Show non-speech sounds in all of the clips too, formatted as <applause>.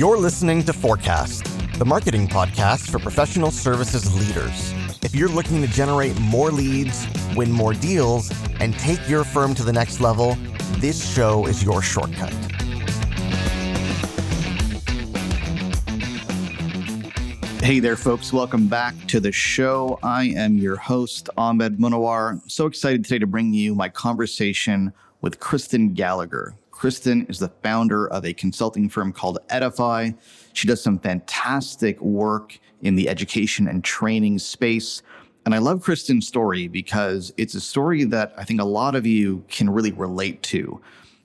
You're listening to Forecast, the marketing podcast for professional services leaders. If you're looking to generate more leads, win more deals, and take your firm to the next level, this show is your shortcut. Hey there, folks. Welcome back to the show. I am your host, Ahmed Munawar. So excited today to bring you my conversation with Kristen Gallagher. Kristen is the founder of a consulting firm called Edify. She does some fantastic work in the education and training space. And I love Kristen's story because it's a story that I think a lot of you can really relate to.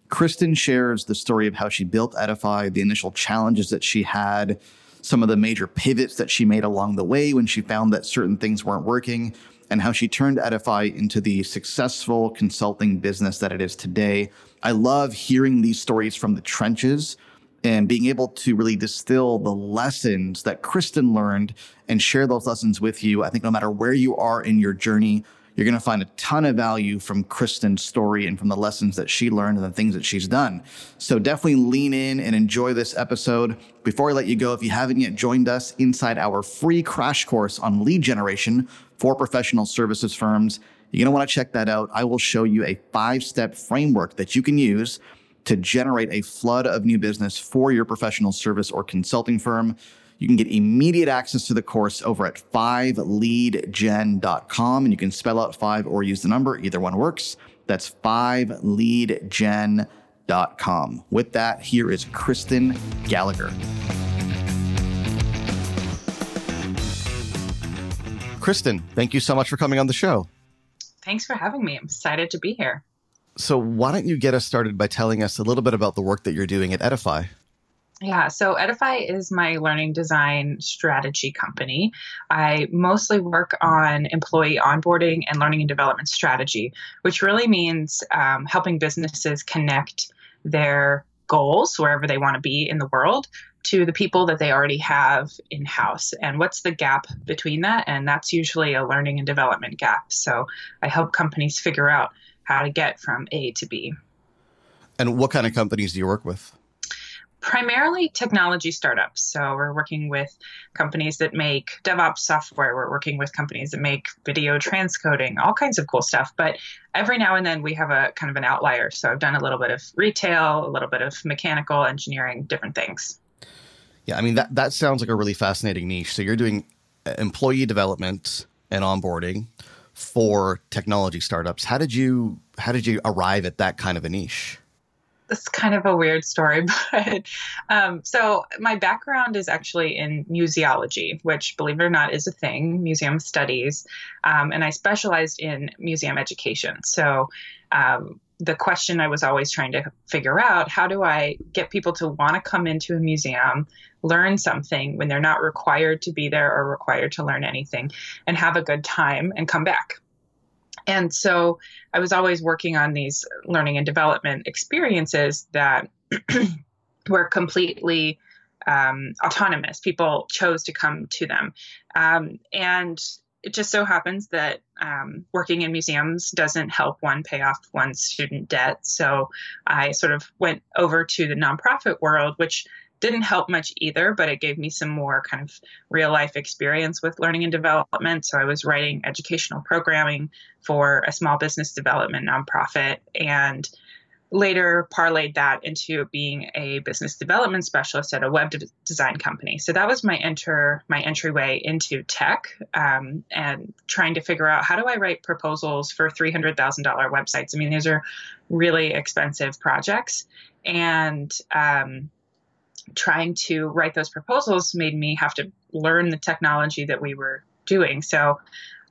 Kristen shares the story of how she built Edify, the initial challenges that she had, some of the major pivots that she made along the way when she found that certain things weren't working, and how she turned Edify into the successful consulting business that it is today. I love hearing these stories from the trenches and being able to really distill the lessons that Kristen learned and share those lessons with you. I think no matter where you are in your journey, you're going to find a ton of value from Kristen's story and from the lessons that she learned and the things that she's done. So definitely lean in and enjoy this episode. Before I let you go, if you haven't yet joined us inside our free crash course on lead generation for professional services firms, you're going to want to check that out. I will show you a five step framework that you can use to generate a flood of new business for your professional service or consulting firm. You can get immediate access to the course over at 5leadgen.com and you can spell out 5 or use the number, either one works. That's 5leadgen.com. With that, here is Kristen Gallagher. Kristen, thank you so much for coming on the show. Thanks for having me. I'm excited to be here. So, why don't you get us started by telling us a little bit about the work that you're doing at Edify? Yeah, so Edify is my learning design strategy company. I mostly work on employee onboarding and learning and development strategy, which really means um, helping businesses connect their goals wherever they want to be in the world to the people that they already have in house and what's the gap between that and that's usually a learning and development gap so i help companies figure out how to get from a to b and what kind of companies do you work with primarily technology startups. So we're working with companies that make DevOps software. We're working with companies that make video transcoding, all kinds of cool stuff. But every now and then we have a kind of an outlier. So I've done a little bit of retail, a little bit of mechanical engineering, different things. Yeah, I mean that that sounds like a really fascinating niche. So you're doing uh, employee development and onboarding for technology startups. How did you how did you arrive at that kind of a niche? That's kind of a weird story, <laughs> but um, so my background is actually in museology, which, believe it or not, is a thing, museum studies, um, and I specialized in museum education. So um, the question I was always trying to figure out how do I get people to want to come into a museum, learn something when they're not required to be there or required to learn anything, and have a good time and come back. And so I was always working on these learning and development experiences that <clears throat> were completely um, autonomous. People chose to come to them. Um, and it just so happens that um, working in museums doesn't help one pay off one's student debt. So I sort of went over to the nonprofit world, which didn't help much either, but it gave me some more kind of real life experience with learning and development. So I was writing educational programming for a small business development nonprofit and later parlayed that into being a business development specialist at a web de- design company. So that was my enter my entryway into tech um, and trying to figure out how do I write proposals for three hundred thousand dollar websites. I mean, these are really expensive projects, and um, trying to write those proposals made me have to learn the technology that we were doing. So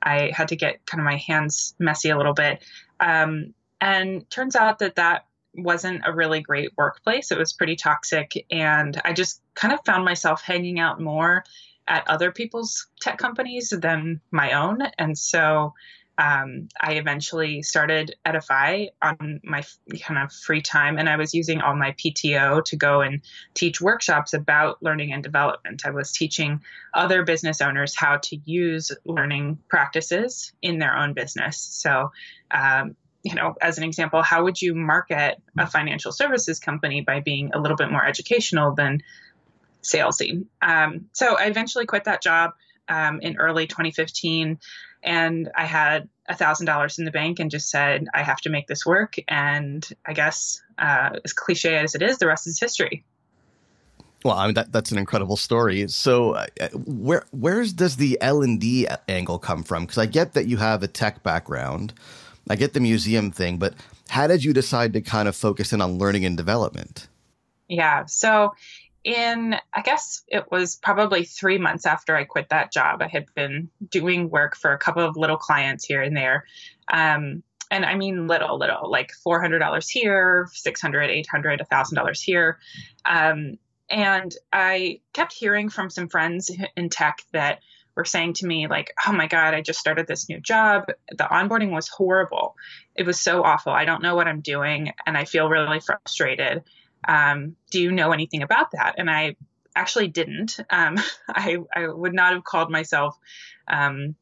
I had to get kind of my hands messy a little bit. Um, and turns out that that wasn't a really great workplace. It was pretty toxic. And I just kind of found myself hanging out more at other people's tech companies than my own. And so um, I eventually started Edify on my kind of free time, and I was using all my PTO to go and teach workshops about learning and development. I was teaching other business owners how to use learning practices in their own business. So, um, you know, as an example, how would you market a financial services company by being a little bit more educational than salesy. Um, so I eventually quit that job um, in early 2015, and I had a thousand dollars in the bank and just said I have to make this work. And I guess uh, as cliche as it is, the rest is history. Well, I mean that that's an incredible story. So, uh, where where does the L and D angle come from? Because I get that you have a tech background, I get the museum thing, but how did you decide to kind of focus in on learning and development? Yeah, so in I guess it was probably three months after I quit that job, I had been doing work for a couple of little clients here and there. Um, and I mean little, little, like $400 here, $600, $800, $1,000 here. Um, and I kept hearing from some friends in tech that were saying to me, like, oh my God, I just started this new job. The onboarding was horrible. It was so awful. I don't know what I'm doing. And I feel really frustrated. Um, do you know anything about that? And I actually didn't. Um, <laughs> I, I would not have called myself um,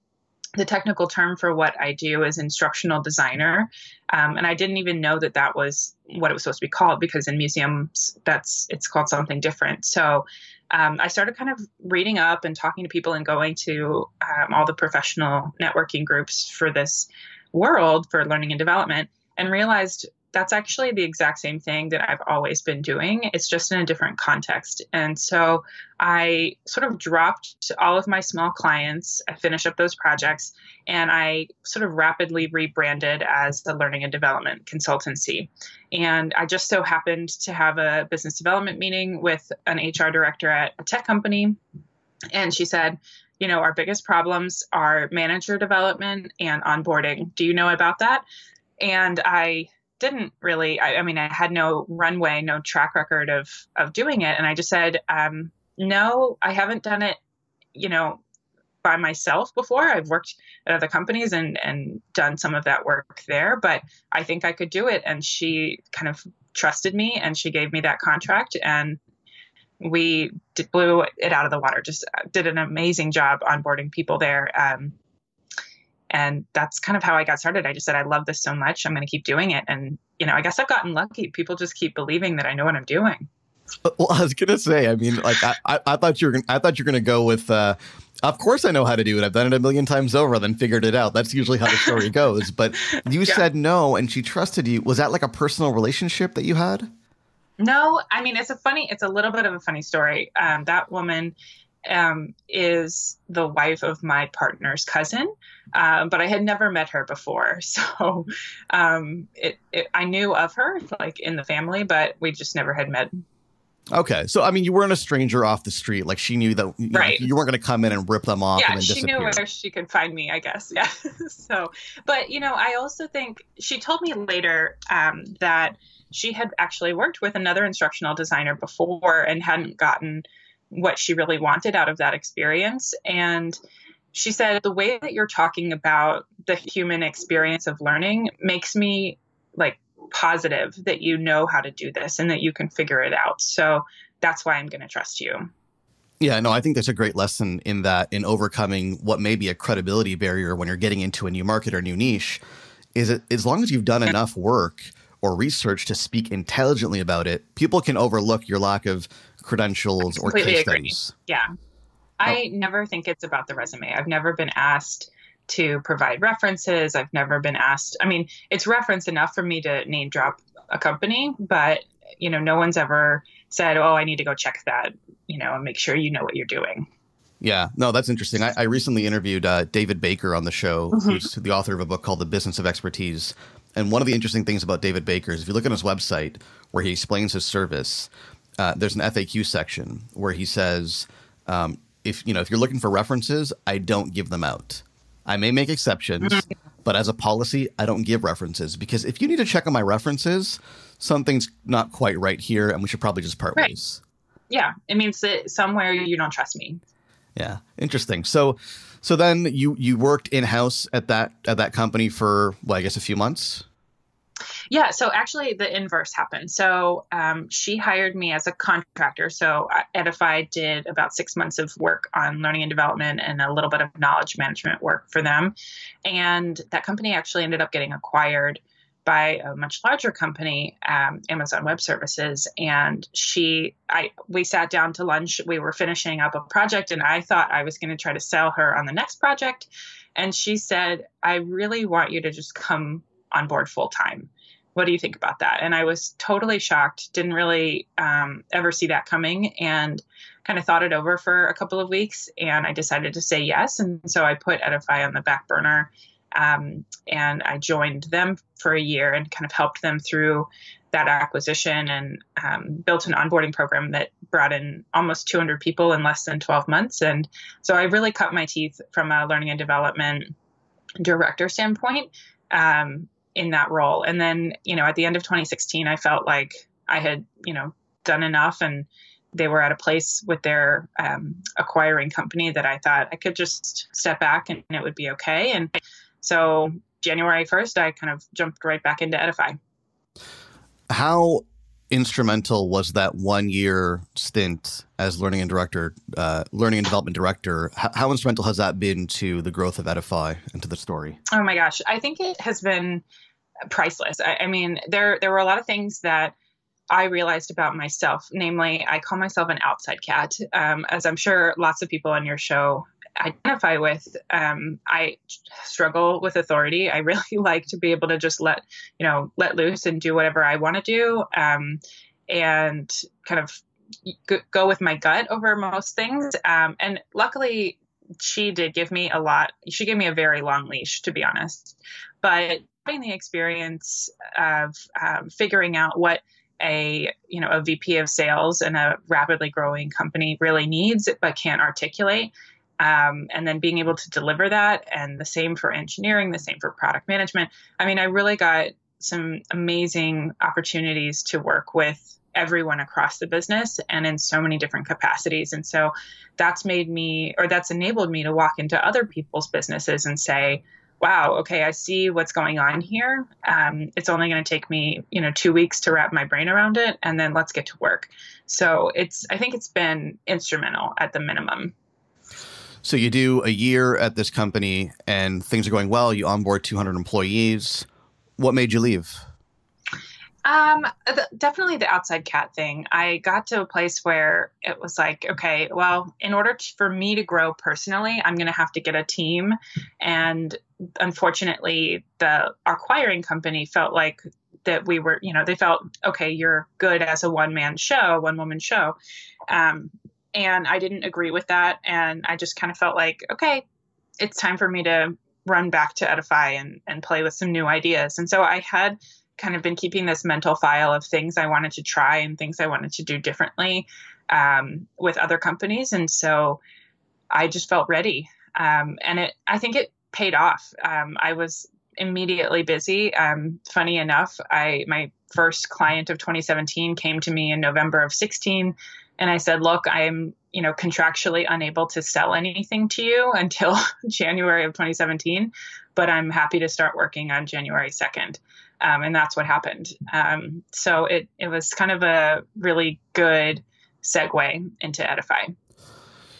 the technical term for what I do is instructional designer. Um, and I didn't even know that that was what it was supposed to be called because in museums that's it's called something different. So um, I started kind of reading up and talking to people and going to um, all the professional networking groups for this world for learning and development and realized that's actually the exact same thing that I've always been doing. It's just in a different context. And so I sort of dropped all of my small clients. I finished up those projects and I sort of rapidly rebranded as the learning and development consultancy. And I just so happened to have a business development meeting with an HR director at a tech company. And she said, you know, our biggest problems are manager development and onboarding. Do you know about that? And I didn't really I, I, mean i had no runway no track record of of doing it. And i just said um, no i haven't done it you know by myself before. I've worked at other companies and and done some of that work there but i think i could do it. And she kind of trusted me and she gave me that contract and we did, blew it out of the water. Just did an amazing job onboarding people there. Um, and that's kind of how I got started. I just said, I love this so much. I'm going to keep doing it. And, you know, I guess I've gotten lucky. People just keep believing that I know what I'm doing. <laughs> Well, I was gonna say, I mean, like I, I, I thought you were, I thought you were gonna go with, uh, of course I know how to do it. I've done it a million times over, then figured it out. That's usually how the story <laughs> goes. But you yeah. said no, and she trusted you. Was that like a personal relationship that you had? No, I mean it's a funny, it's a little bit of a funny story. Um, that woman um, is the wife of my partner's cousin, um, but I had never met her before. <laughs> So um, it, it, I knew of her, like in the family, but we just never had met. Okay, so I mean, you weren't a stranger off the street. Like she knew that you, right. know, you weren't going to come in and rip them off. Yeah, she disappear. knew where she could find me. I guess. <laughs> Yeah. so, but you know, I also think she told me later um, that she had actually worked with another instructional designer before and hadn't gotten what she really wanted out of that experience. And she said, The way that you're talking about the human experience of learning makes me like positive that you know how to do this and that you can figure it out. So that's why I'm going to trust you. Yeah, no, I think there's a great lesson in that in overcoming what may be a credibility barrier when you're getting into a new market or new niche. Is it as long as you've done enough work or research to speak intelligently about it, people can overlook your lack of credentials or case agree. studies. Yeah. I oh. never think it's about the resume. I've never been asked to provide references. I've never been asked. I mean, it's reference enough for me to name drop a company, but you know, no one's ever said, "Oh, I need to go check that," you know, and make sure you know what you're doing. Yeah, no, that's interesting. I, I recently interviewed uh, David Baker on the show, mm-hmm. who's the author of a book called The Business of Expertise. And one of the interesting things about David Baker is if you look on his website where he explains his service, uh, there's an FAQ section where he says, um, if you know if you're looking for references, I don't give them out. I may make exceptions, but as a policy, I don't give references because if you need to check on my references, something's not quite right here, and we should probably just part right. ways. Yeah, it means that somewhere you don't trust me. Yeah, interesting. So, so then you you worked in house at that at that company for well, I guess a few months. Yeah, so actually the inverse happened. So um, she hired me as a contractor. So uh, Edify did about six months of work on learning and development and a little bit of knowledge management work for them. And that company actually ended up getting acquired by a much larger company, um, Amazon Web Services, and she, I, we sat down to lunch. We were finishing up a project, and I thought I was going to try to sell her on the next project, and she said, "I really want you to just come on board full time." What do you think about that? And I was totally shocked. Didn't really um, ever see that coming, and kind of thought it over for a couple of weeks. And I decided to say yes. And so I put Edify on the back burner um, and I joined them for a year and kind of helped them through that acquisition and um, built an onboarding program that brought in almost 200 people in less than 12 months. And so I really cut my teeth from a learning and development director standpoint um, in that role. And then, you know, at the end of 2016, I felt like I had, you know, done enough and they were at a place with their um, acquiring company that I thought I could just step back and it would be okay. And so January 1st, I kind of jumped right back into Edify. How instrumental was that one year stint as learning and director, uh, learning and development director? How, how instrumental has that been to the growth of Edify and to the story? Oh my gosh, I think it has been priceless. I, I mean, there there were a lot of things that I realized about myself. Namely, I call myself an outside cat, um, as I'm sure lots of people on your show identify with. Um, I struggle with authority. I really <laughs> like to be able to just let you know let loose and do whatever I want to do, um, and kind of go with my gut over most things. Um, and luckily, she did give me a lot. She gave me a very long leash, to be honest. But having the experience of um, figuring out what a you know a VP of sales in a rapidly growing company really needs but can't articulate um, and then being able to deliver that and the same for engineering the same for product management. I mean i really got some amazing opportunities to work with everyone across the business and in so many different capacities. And so that's made me or that's enabled me to walk into other people's businesses and say wow okay i see what's going on here. Um, it's only going to take me you know two weeks to wrap my brain around it and then let's get to work. So it's i think it's been instrumental at the minimum so you do a year at this company and things are going well. You onboard 200 employees. What made you leave? Um, the, definitely the outside cat thing. I got to a place where it was like, okay, well, in order to, for me to grow personally, I'm going to have to get a team. And unfortunately, the acquiring company felt like that we were, you know, they felt, okay, you're good as a one man show, one woman show. Um, and I didn't agree with that. And I just kind of felt like, okay, it's time for me to run back to Edify and, and play with some new ideas. And so I had kind of been keeping this mental file of things I wanted to try and things I wanted to do differently um, with other companies. And so I just felt ready. Um, and it, I think it paid off. Um, I was immediately busy. Um, funny enough, I my first client of 2017 came to me in November of 16 and I said, "Look, I'm, you know, contractually unable to sell anything to you until <laughs> January of 2017, but I'm happy to start working on January 2nd." Um, and that's what happened. Um, so it it was kind of a really good segue into Edify.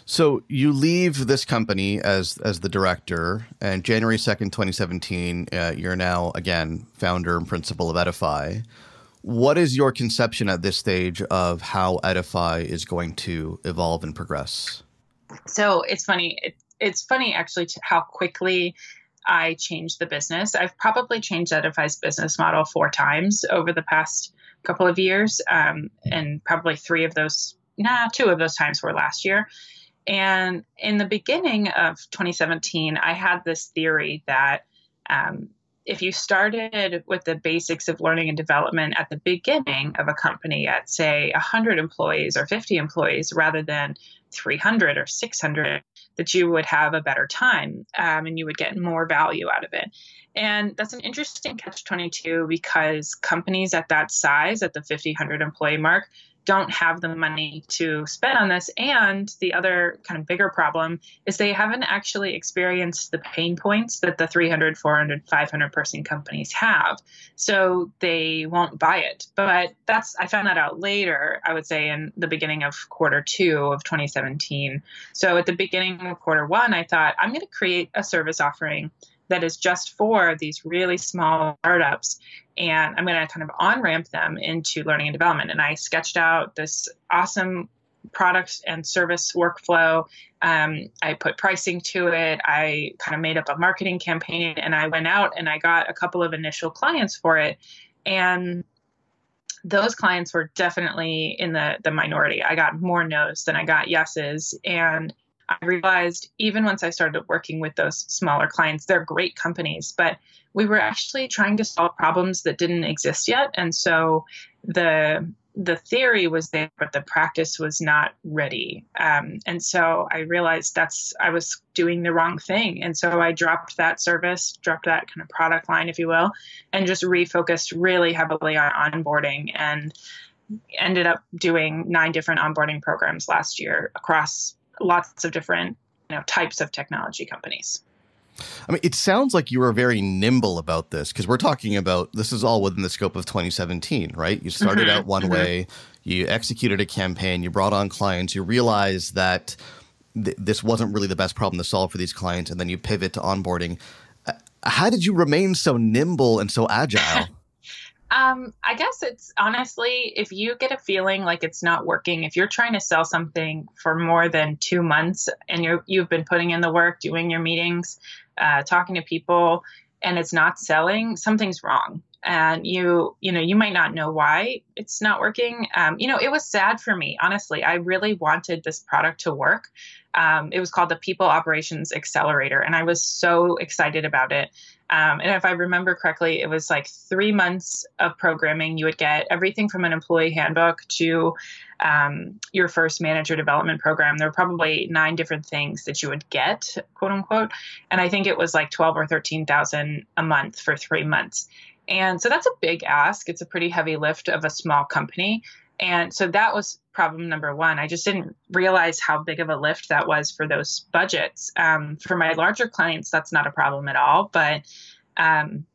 So you leave this company as as the director, and January second, twenty seventeen, uh, you're now again founder and principal of Edify. What is your conception at this stage of how Edify is going to evolve and progress? So it's funny. It, it's funny actually how quickly I changed the business. I've probably changed Edify's business model four times over the past couple of years, um, and probably three of those, nah, two of those times were last year. And in the beginning of 2017, I had this theory that um, if you started with the basics of learning and development at the beginning of a company at say 100 employees or 50 employees rather than 300 or 600 that you would have a better time um, and you would get more value out of it. And that's an interesting catch 22 because companies at that size at the 50 100 employee mark don't have the money to spend on this. And the other kind of bigger problem is they haven't actually experienced the pain points that the 300, 400, 500 person companies have. So they won't buy it. But that's, I found that out later, I would say in the beginning of quarter two of 2017. So at the beginning of quarter one, I thought, I'm going to create a service offering that is just for these really small startups. And I'm going to kind of on ramp them into learning and development. And I sketched out this awesome product and service workflow. Um, I put pricing to it. I kind of made up a marketing campaign and I went out and I got a couple of initial clients for it. And those clients were definitely in the the minority. I got more no's than I got yeses. And I realized even once I started working with those smaller clients, they're great companies, but we were actually trying to solve problems that didn't exist yet. And so the the theory was there, but the practice was not ready. Um, and so I realized that's I was doing the wrong thing. And so I dropped that service, dropped that kind of product line, if you will, and just refocused really heavily on onboarding and ended up doing nine different onboarding programs last year across lots of different you know types of technology companies. I mean, it sounds like you were very nimble about this because we're talking about this is all within the scope of 2017, right? You started mm-hmm, out one mm-hmm. way, you executed a campaign, you brought on clients, you realized that th- this wasn't really the best problem to solve for these clients, and then you pivot to onboarding. Uh, how did you remain so nimble and so agile? <laughs> Um, I guess it's honestly, if you get a feeling like it's not working, if you're trying to sell something for more than two months and you're you've been putting in the work, doing your meetings, uh, talking to people, and it's not selling, something's wrong. And you, you know, you might not know why it's not working. Um, you know, it was sad for me, honestly. I really wanted this product to work. Um, it was called the People Operations Accelerator, and I was so excited about it. Um, and if I remember correctly, it was like three months of programming. You would get everything from an employee handbook to um, your first manager development program. There were probably nine different things that you would get, quote unquote. And I think it was like twelve or thirteen thousand a month for three months. And so that's a big ask. It's a pretty heavy lift of a small company. And so that was problem number one. I just didn't realize how big of a lift that was for those budgets. Um, for my larger clients, that's not a problem at all. But um,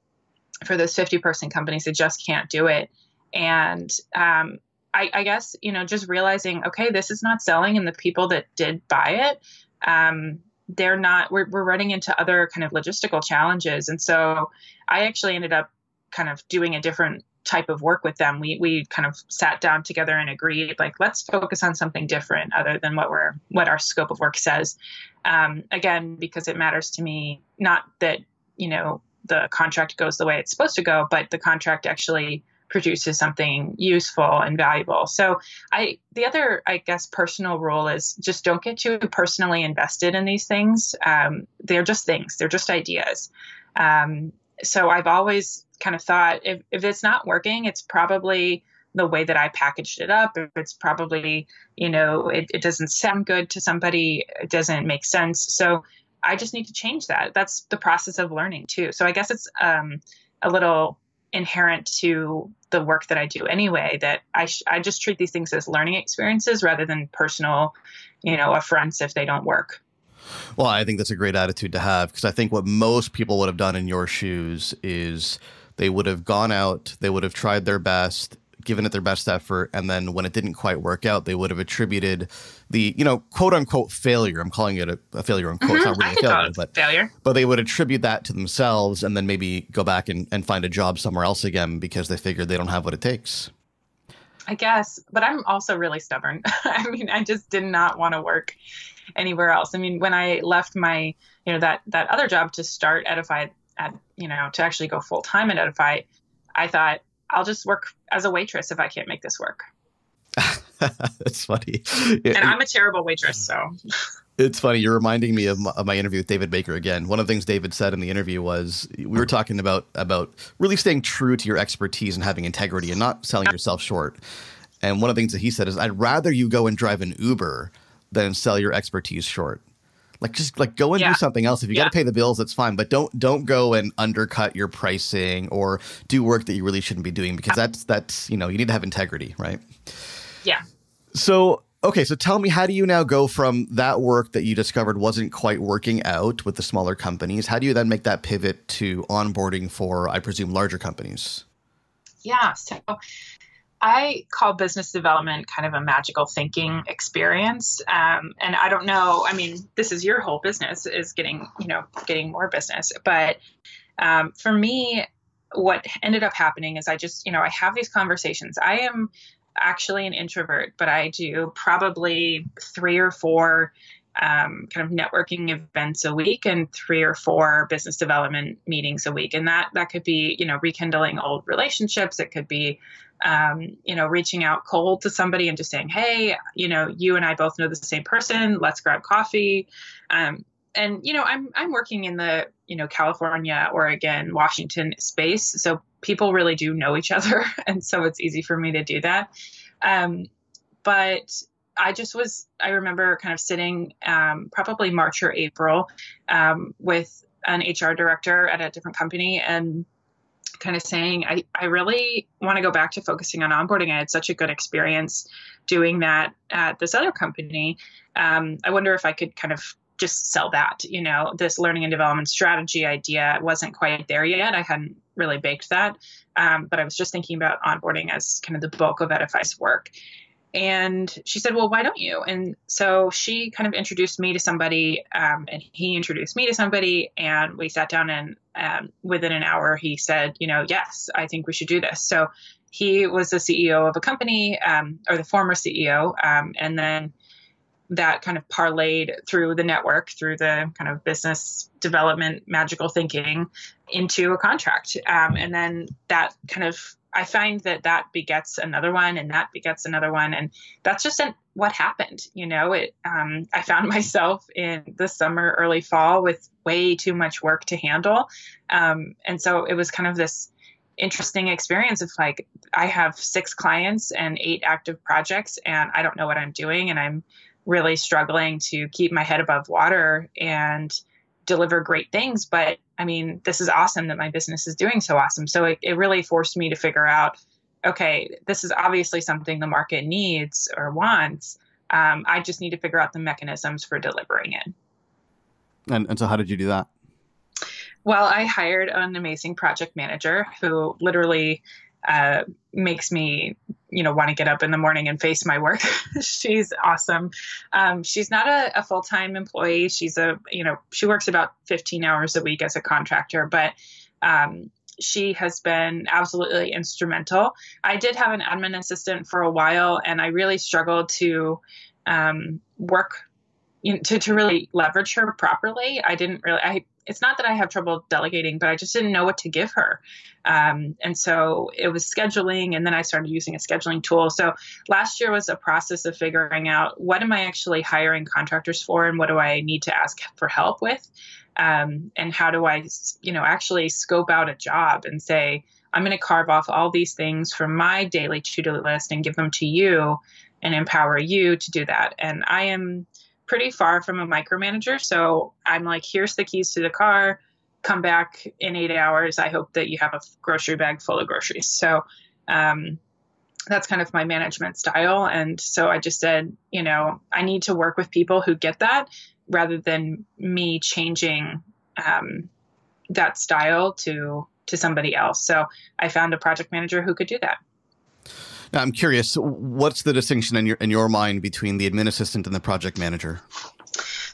for those 50 person companies, they just can't do it. And um, I, I, guess, you know, just realizing, okay, this is not selling, and the people that did buy it, um, they're not, we're, we're running into other kind of logistical challenges. And so I actually ended up kind of doing a different type of work with them we we kind of sat down together and agreed like let's focus on something different other than what we're what our scope of work says. Um, again because it matters to me not that you know the contract goes the way it's supposed to go but the contract actually produces something useful and valuable. So i the other i guess personal rule is just don't get too personally invested in these things. Um, they're just things. They're just ideas. Um, so I've always kind of thought if, if it's not working, it's probably the way that I packaged it up. It's probably, you know, it, it doesn't sound good to somebody, it doesn't make sense. So I just need to change that. That's the process of learning too. So I guess it's um, a little inherent to the work that I do anyway that I sh- I just treat these things as learning experiences rather than personal, you know, affronts if they don't work. Well, I think that's a great attitude to have because I think what most people would have done in your shoes is they would have gone out, they would have tried their best, given it their best effort, and then when it didn't quite work out, they would have attributed the, you know, quote unquote failure. I'm calling it a, a failure unquote. Mm-hmm. It's not really a failure, but failure. But they would attribute that to themselves and then maybe go back and, and find a job somewhere else again because they figured they don't have what it takes. I guess, but I'm also really stubborn. <laughs> I mean, I just did not want to work anywhere else. I mean, when I left my, you know, that that other job to start Edify at, you know, to actually go full time at Edify, I thought I'll just work as a waitress if I can't make this work. <laughs> That's funny. And I'm a terrible waitress, so. It's funny. You're reminding me of my, of my, interview with David Baker again. One of the things David said in the interview was we were talking about about really staying true to your expertise and having integrity and not selling yourself short. And one of the things that he said is, "I'd rather you go and drive an Uber than sell your expertise short. Like just like go and yeah. do something else. If you yeah. got to pay the bills, that's fine. But don't don't go and undercut your pricing or do work that you really shouldn't be doing because that's that's you know you need to have integrity, right? Yeah. So okay, so tell me, how do you now go from that work that you discovered wasn't quite working out with the smaller companies? How do you then make that pivot to onboarding for, I presume, larger companies? Yeah. So I call business development kind of a magical thinking experience. Um, and I don't know, I mean, this is your whole business is getting, you know, getting more business. But um, for me, what ended up happening is I just, you know, I have these conversations. I am actually an introvert, but I do probably three or four um, kind of networking events a week and three or four business development meetings a week. And that that could be, you know, rekindling old relationships. It could be, um, you know, reaching out cold to somebody and just saying, hey, you know, you and I both know the same person. Let's grab coffee. Um, and you know, I'm I'm working in the you know California, Oregon, Washington space, so people really do know each other, <laughs> and so it's easy for me to do that. Um, but I just was, I remember kind of sitting um, probably March or April um, with an HR director at a different company and kind of saying, I, I really want to go back to focusing on onboarding. I had such a good experience doing that at this other company. Um, I wonder if I could kind of just sell that, you know, this learning and development strategy idea wasn't quite there yet. I hadn't really baked that. Um, but I was just thinking about onboarding as kind of the bulk of Edify's work. And she said, Well, why don't you? And so she kind of introduced me to somebody, um, and he introduced me to somebody, and we sat down. And um, within an hour, he said, You know, yes, I think we should do this. So he was the CEO of a company, um, or the former CEO, um, and then that kind of parlayed through the network, through the kind of business development, magical thinking into a contract. Um, and then that kind of, I find that that begets another one and that begets another one. And that's just an, what happened. You know, it, um, I found <laughs> myself in the summer, early fall with way too much work to handle. Um, and so it was kind of this, interesting experience of like I have six clients and eight active projects and I don't know what I'm doing and I'm really struggling to keep my head above water and deliver great things. But I mean, this is awesome that my business is doing so awesome. So it, it really forced me to figure out okay, this is obviously something the market needs or wants. Um, I just need to figure out the mechanisms for delivering it. And, and so, how did you do that? Well, I hired an amazing project manager who literally uh, makes me you know want to get up in the morning and face my work. <laughs> She's awesome. Um, she's not a, a, full-time employee. She's a you know she works about 15 hours a week as a contractor but um, she has been absolutely instrumental. I did have an admin assistant for a while and i really struggled to um, work you know, to, to really leverage her properly. I didn't really i it's not that I have trouble delegating, but I just didn't know what to give her. Um, and so it was scheduling, and then I started using a scheduling tool. So last year was a process of figuring out what am I actually hiring contractors for, and what do I need to ask for help with, um, and how do I, you know, actually scope out a job and say I'm going to carve off all these things from my daily to-do list and give them to you, and empower you to do that. And I am pretty far from a micromanager. So I'm like, here's the keys to the car. Come back in eight hours. I hope that you have a grocery bag full of groceries. So um, that's kind of my management style. And so I just said, you know, I need to work with people who get that rather than me changing um, that style to to somebody else. So I found a project manager who could do that. Now, I'm curious, what's the distinction in your in your mind between the admin assistant and the project manager?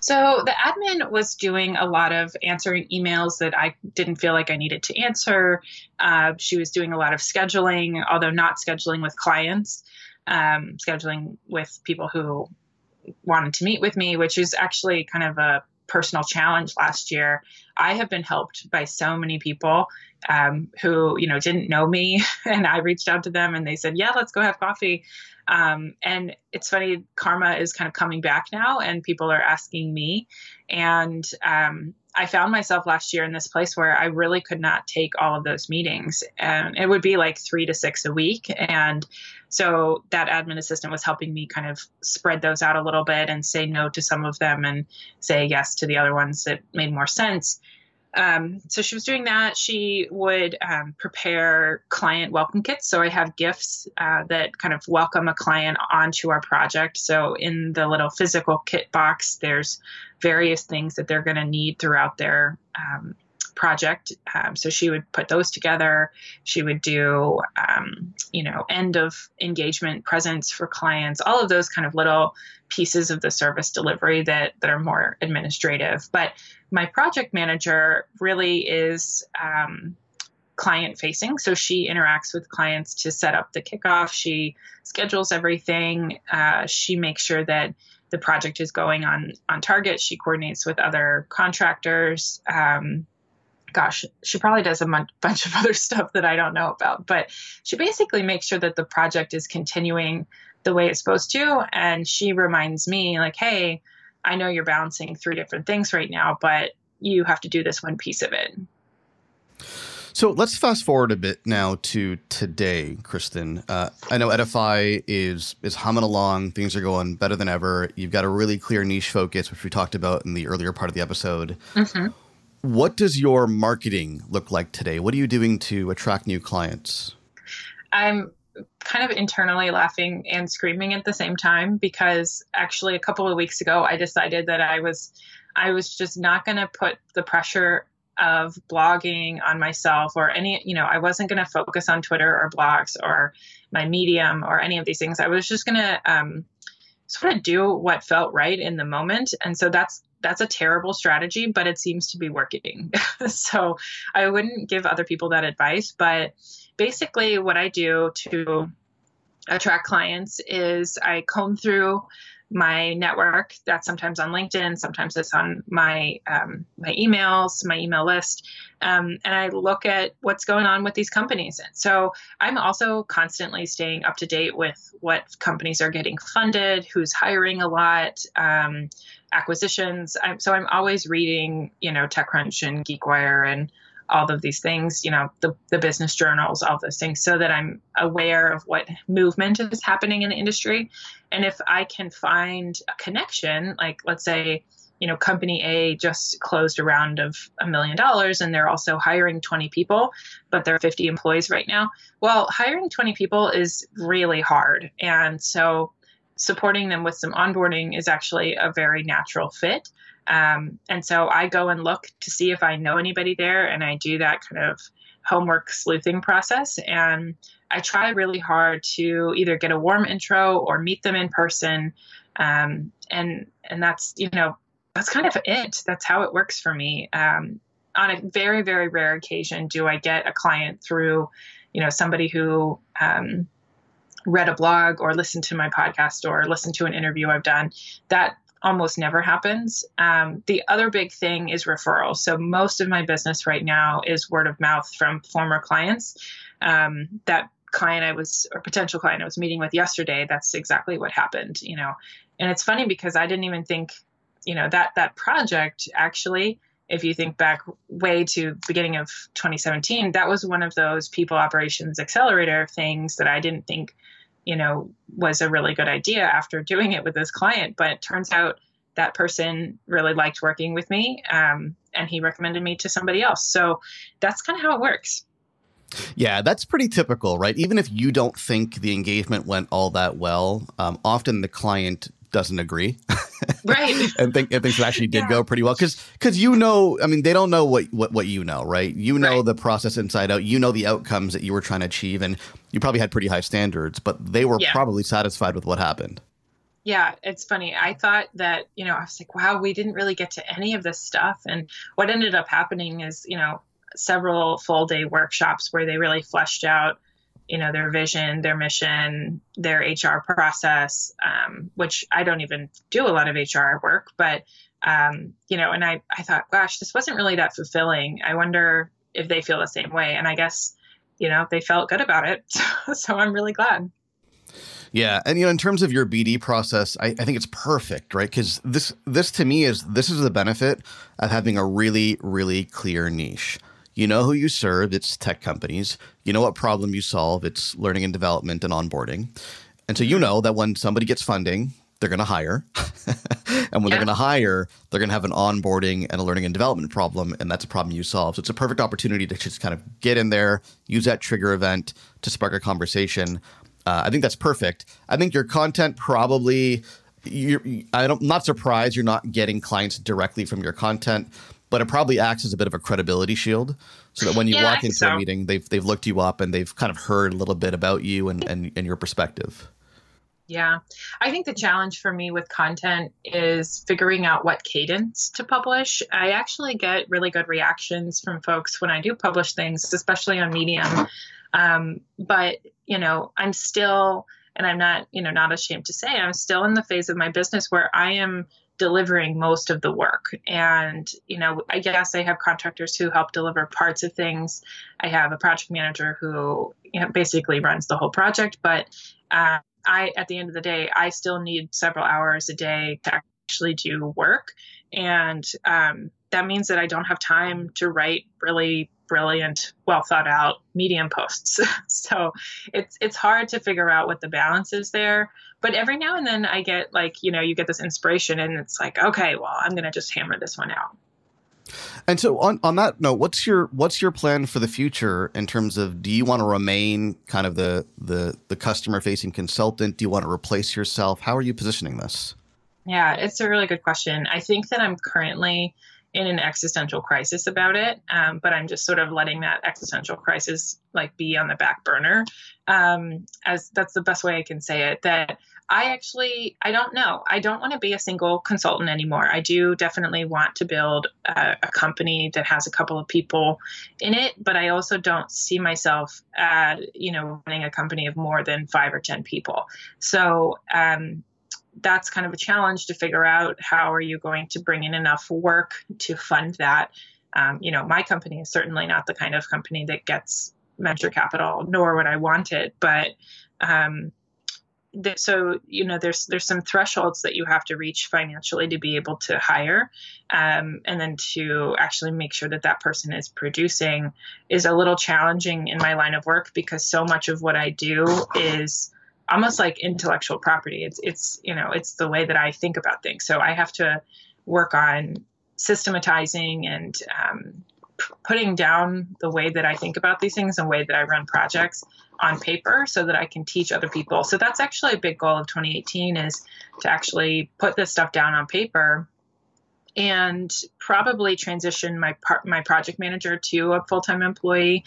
So the admin was doing a lot of answering emails that I didn't feel like I needed to answer. Uh, she was doing a lot of scheduling, although not scheduling with clients, um, scheduling with people who wanted to meet with me, which is actually kind of a personal challenge last year. I have been helped by so many people um, who you know didn't know me, <laughs> and I reached out to them, and they said, "Yeah, let's go have coffee." Um, and it's funny, karma is kind of coming back now, and people are asking me. And um, I found myself last year in this place where I really could not take all of those meetings, and it would be like three to six a week. And so that admin assistant was helping me kind of spread those out a little bit and say no to some of them and say yes to the other ones that made more sense. Um, so she was doing that. She would um, prepare client welcome kits. So I have gifts uh, that kind of welcome a client onto our project. So in the little physical kit box, there's various things that they're going to need throughout their um, project. Um, so she would put those together. She would do, um, you know, end of engagement presents for clients, all of those kind of little pieces of the service delivery that, that are more administrative. But my project manager really is um, client facing. So she interacts with clients to set up the kickoff. She schedules everything. Uh, she makes sure that the project is going on on target. She coordinates with other contractors. Um, gosh, she probably does a m- <laughs> bunch of other stuff that I don't know about, but she basically makes sure that the project is continuing the way it's supposed to. And she reminds me, like, hey, I know you're balancing three different things right now, but you have to do this one piece of it. So let's fast forward a bit now to today, Kristen. Uh, I know Edify is is humming along. Things are going better than ever. You've got a really clear niche focus, which we talked about in the earlier part of the episode. Mm-hmm. What does your marketing look like today? What are you doing to attract new clients? I'm kind of internally laughing and screaming at the same time because actually a couple of weeks ago I decided that I was I was just not going to put the pressure of blogging on myself or any, you know, I wasn't going to focus on Twitter or blogs or my Medium or any of these things. I was just going to um, sort of do what felt right in the moment. And so that's that's a terrible strategy, but it seems to be working. <laughs> so I wouldn't give other people that advice, but basically what I do to attract clients is I comb through my network. That's sometimes on linkedin sometimes it's on my um, my emails my email list. Um, and i look at what's going on with these companies. So i'm also constantly staying up to date with what companies are getting funded who's hiring a lot um, acquisitions. I'm, so i'm always reading you know techcrunch and geekwire and all of these things, you know, the, the business journals, all those things, so that I'm aware of what movement is happening in the industry. And if I can find a connection, like let's say, you know, company A just closed a round of a million dollars and they're also hiring 20 people, but they're 50 employees right now. Well, hiring 20 people is really hard. And so supporting them with some onboarding is actually a very natural fit. Um, and so I go and look to see if I know anybody there, and I do that kind of homework sleuthing process. And I try really hard to either get a warm intro or meet them in person. Um, and and that's you know that's kind of it. That's how it works for me. Um, on a very very rare occasion, do I get a client through, you know, somebody who um, read a blog or listened to my podcast or listened to an interview I've done. That almost never happens. Um, the other big thing is referrals. So most of my business right now is word of mouth from former clients. Um, that client I was or potential client I was meeting with yesterday, that's exactly what happened. You know, and it's funny because I didn't even think, you know, that that project actually. If you think back way to beginning of 2017, that was one of those people operations accelerator things that I didn't think you know, was a really good idea after doing it with this client. But turns out that person really liked working with me um, and he recommended me to somebody else. So that's kind of how it works. Yeah, that's pretty typical, right? Even if you don't think the engagement went all that well, um, often the client doesn't agree. <laughs> right. <laughs> and think and thinks it actually did yeah. go pretty well because because you know, I mean, they don't know what what what you know, right? You know right. the process inside out. You know the outcomes that you were trying to achieve, and you probably had pretty high standards, but they were yeah. probably satisfied with what happened. Yeah, it's funny. I thought that, you know, I was like, wow, we didn't really get to any of this stuff. And what ended up happening is, you know, several full day workshops where they really fleshed out you know their vision their mission their hr process um, which i don't even do a lot of hr work but um, you know and i i thought gosh this wasn't really that fulfilling. I wonder if they feel the same way. And i guess you know they felt good about it. <laughs> So i'm really glad. Yeah, and you know, in terms of your BD process, I, I think it's perfect, right? Because this this to me is this is the benefit of having a really really clear niche. You know who you serve, it's tech companies. You know what problem you solve, it's learning and development and onboarding. And so you know that when somebody gets funding, they're going to hire. <laughs> and when yeah. they're going to hire, they're going to have an onboarding and a learning and development problem. And that's a problem you solve. So it's a perfect opportunity to just kind of get in there, use that trigger event to spark a conversation. Uh, I think that's perfect. I think your content probably, you're, I don't, I'm not surprised you're not getting clients directly from your content but it probably acts as a bit of a credibility shield so that when you Yeah, walk into so. a meeting, they've they've looked you up and they've kind of heard a little bit about you and and, and your perspective. Yeah. I think the challenge for me with content is figuring out what cadence to publish. I actually get really good reactions from folks when I do publish things, especially on Medium. Um, but, you know, I'm still, and I'm not, you know, not ashamed to say, I'm still in the phase of my business where I am delivering most of the work. And, you know, I guess I have contractors who help deliver parts of things. I have a project manager who you know, basically runs the whole project, but uh, I, at the end of the day, I still need several hours a day to actually do work. And um, that means that I don't have time to write really brilliant, well thought out medium posts. <laughs> so it's it's hard to figure out what the balance is there. But every now and then I get like, you know, you get this inspiration and it's like, okay, well, I'm gonna just hammer this one out. And so on, on that note, what's your what's your plan for the future in terms of do you want to remain kind of the the the customer facing consultant? Do you want to replace yourself? How are you positioning this? Yeah, it's a really good question. I think that I'm currently in an existential crisis about it, um, but I'm just sort of letting that existential crisis like be on the back burner. Um, as that's the best way I can say it. That I actually I don't know. I don't want to be a single consultant anymore. I do definitely want to build a, a company that has a couple of people in it, but I also don't see myself, uh, you know, running a company of more than five or ten people. So. Um, that's kind of a challenge to figure out how are you going to bring in enough work to fund that. Um, you know my company is certainly not the kind of company that gets venture capital nor would i want it but um, th- so you know there's there's some thresholds that you have to reach financially to be able to hire um, and then to actually make sure that that person is producing is a little challenging in my line of work because so much of what i do is almost like intellectual property. It's it's you know it's the way that I think about things. So I have to work on systematizing and um, p- putting down the way that I think about these things and the way that I run projects on paper so that I can teach other people. So that's actually a big goal of 2018 is to actually put this stuff down on paper and probably transition my part my project manager to a full-time employee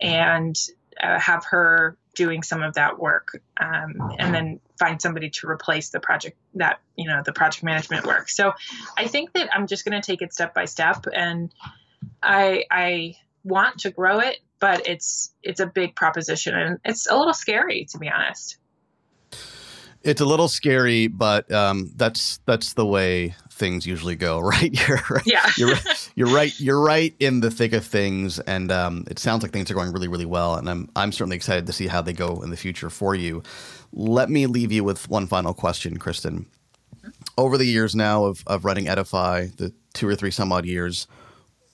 and uh, have her doing some of that work um, and then find somebody to replace the project that you know the project management work. So i think that i'm just going to take it step by step and i i want to grow it but it's it's a big proposition and it's a little scary to be honest. It's a little scary, but um, that's that's the way things usually go, <laughs> right? You're right. yeah <laughs> You're right. <laughs> You're right. You're right in the thick of things, and um, it sounds like things are going really, really well. And I'm I'm certainly excited to see how they go in the future for you. Let me leave you with one final question, Kristen. Over the years now of of running Edify, the two or three some odd years,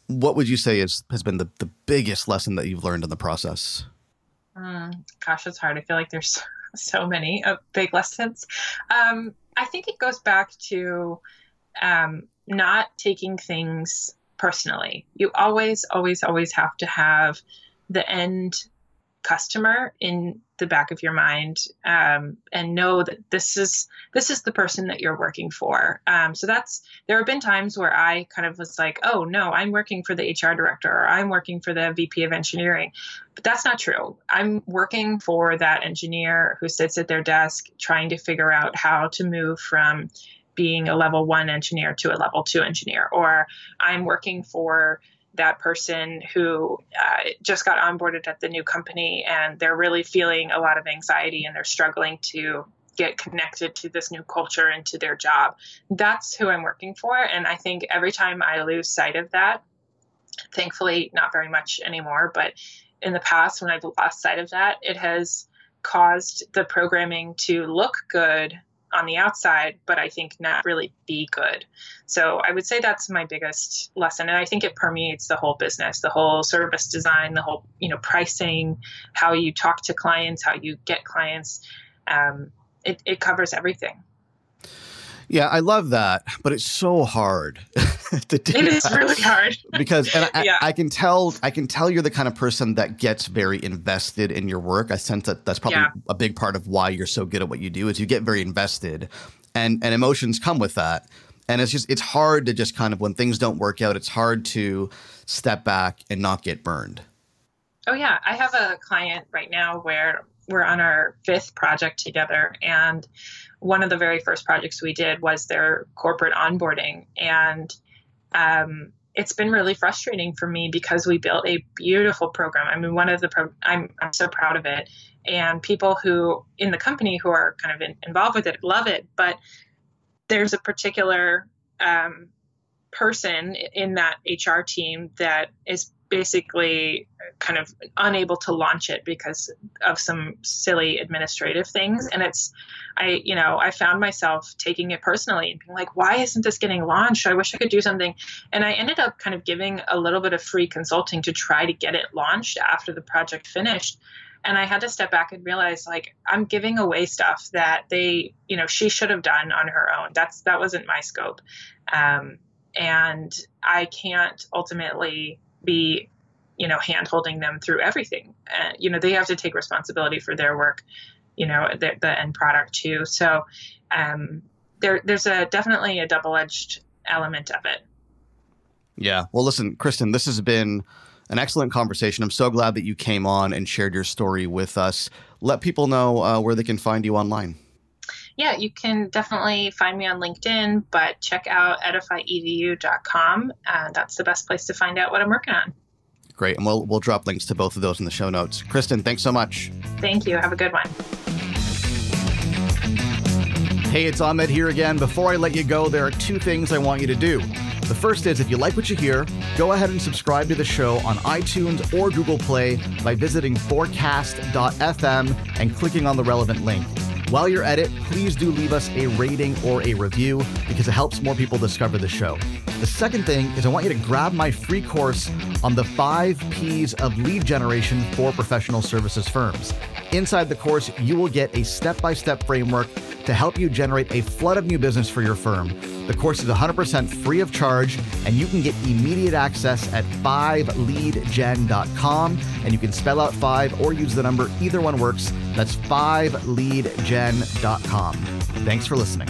what would you say is has been the the biggest lesson that you've learned in the process? Mm, gosh, it's hard. I feel like there's so many uh, big lessons. Um, I think it goes back to um, not taking things personally. You always, always, always have to have the end customer in the back of your mind um, and know that this is this is the person that you're working for. Um, so that's there have been times where i kind of was like oh no i'm working for the hr director or i'm working for the vp of engineering. But that's not true. I'm working for that engineer who sits at their desk trying to figure out how to move from being a level one engineer to a level two engineer or i'm working for that person who uh, just got onboarded at the new company and they're really feeling a lot of anxiety and they're struggling to get connected to this new culture and to their job. That's who I'm working for. And I think every time I lose sight of that, thankfully, not very much anymore, but in the past, when I've lost sight of that, it has caused the programming to look good on the outside, but I think not really be good. So I would say that's my biggest lesson. And I think it permeates the whole business, the whole service design, the whole, you know, pricing, how you talk to clients, how you get clients. Um, it, it covers everything. Yeah, I love that, but it's so hard <laughs> to do. It is really hard. because and I, Yeah. I can tell I can tell you're the kind of person that gets very invested in your work. I sense that that's probably Yeah. a big part of why you're so good at what you do is you get very invested, and and emotions come with that. And it's just, it's hard to just kind of, when things don't work out, it's hard to step back and not get burned. Oh, yeah. I have a client right now where we're on our fifth project together. And one of the very first projects we did was their corporate onboarding. And um, it's been really frustrating for me because we built a beautiful program. I mean, one of the pro- I'm I'm so proud of it, and people who in the company who are kind of in, involved with it love it. But there's a particular um, person in that HR team that is basically kind of unable to launch it because of some silly administrative things. And it's i you know i found myself taking it personally and being like why isn't this getting launched? I wish i could do something. And i ended up kind of giving a little bit of free consulting to try to get it launched after the project finished. And i had to step back and realize like i'm giving away stuff that they you know she should have done on her own. That's that wasn't my scope. Um, and i can't ultimately be you know hand holding them through everything. Uh, you know they have to take responsibility for their work you know the, the end product too. So um, there there's a definitely a double-edged element of it. Yeah. Well listen kristen this has been an excellent conversation. I'm so glad that you came on and shared your story with us. Let people know uh, where they can find you online yeah, you can definitely find me on LinkedIn, but check out edifyedu.com. Uh, that's the best place to find out what I'm working on. Great. And we'll, we'll drop links to both of those in the show notes. Kristen, thanks so much. Thank you. Have a good one. Hey, it's Ahmed here again. Before I let you go, there are two things I want you to do. The first is if you like what you hear, go ahead and subscribe to the show on iTunes or Google Play by visiting forecast.fm and clicking on the relevant link. While you're at it, please do leave us a rating or a review because it helps more people discover the show. The second thing is I want you to grab my free course on the five P's of lead generation for professional services firms. Inside the course, you will get a step by step framework to help you generate a flood of new business for your firm. The course is 100% free of charge, and you can get immediate access at 5leadgen.com. And you can spell out 5 or use the number, either one works. That's 5leadgen.com. Thanks for listening.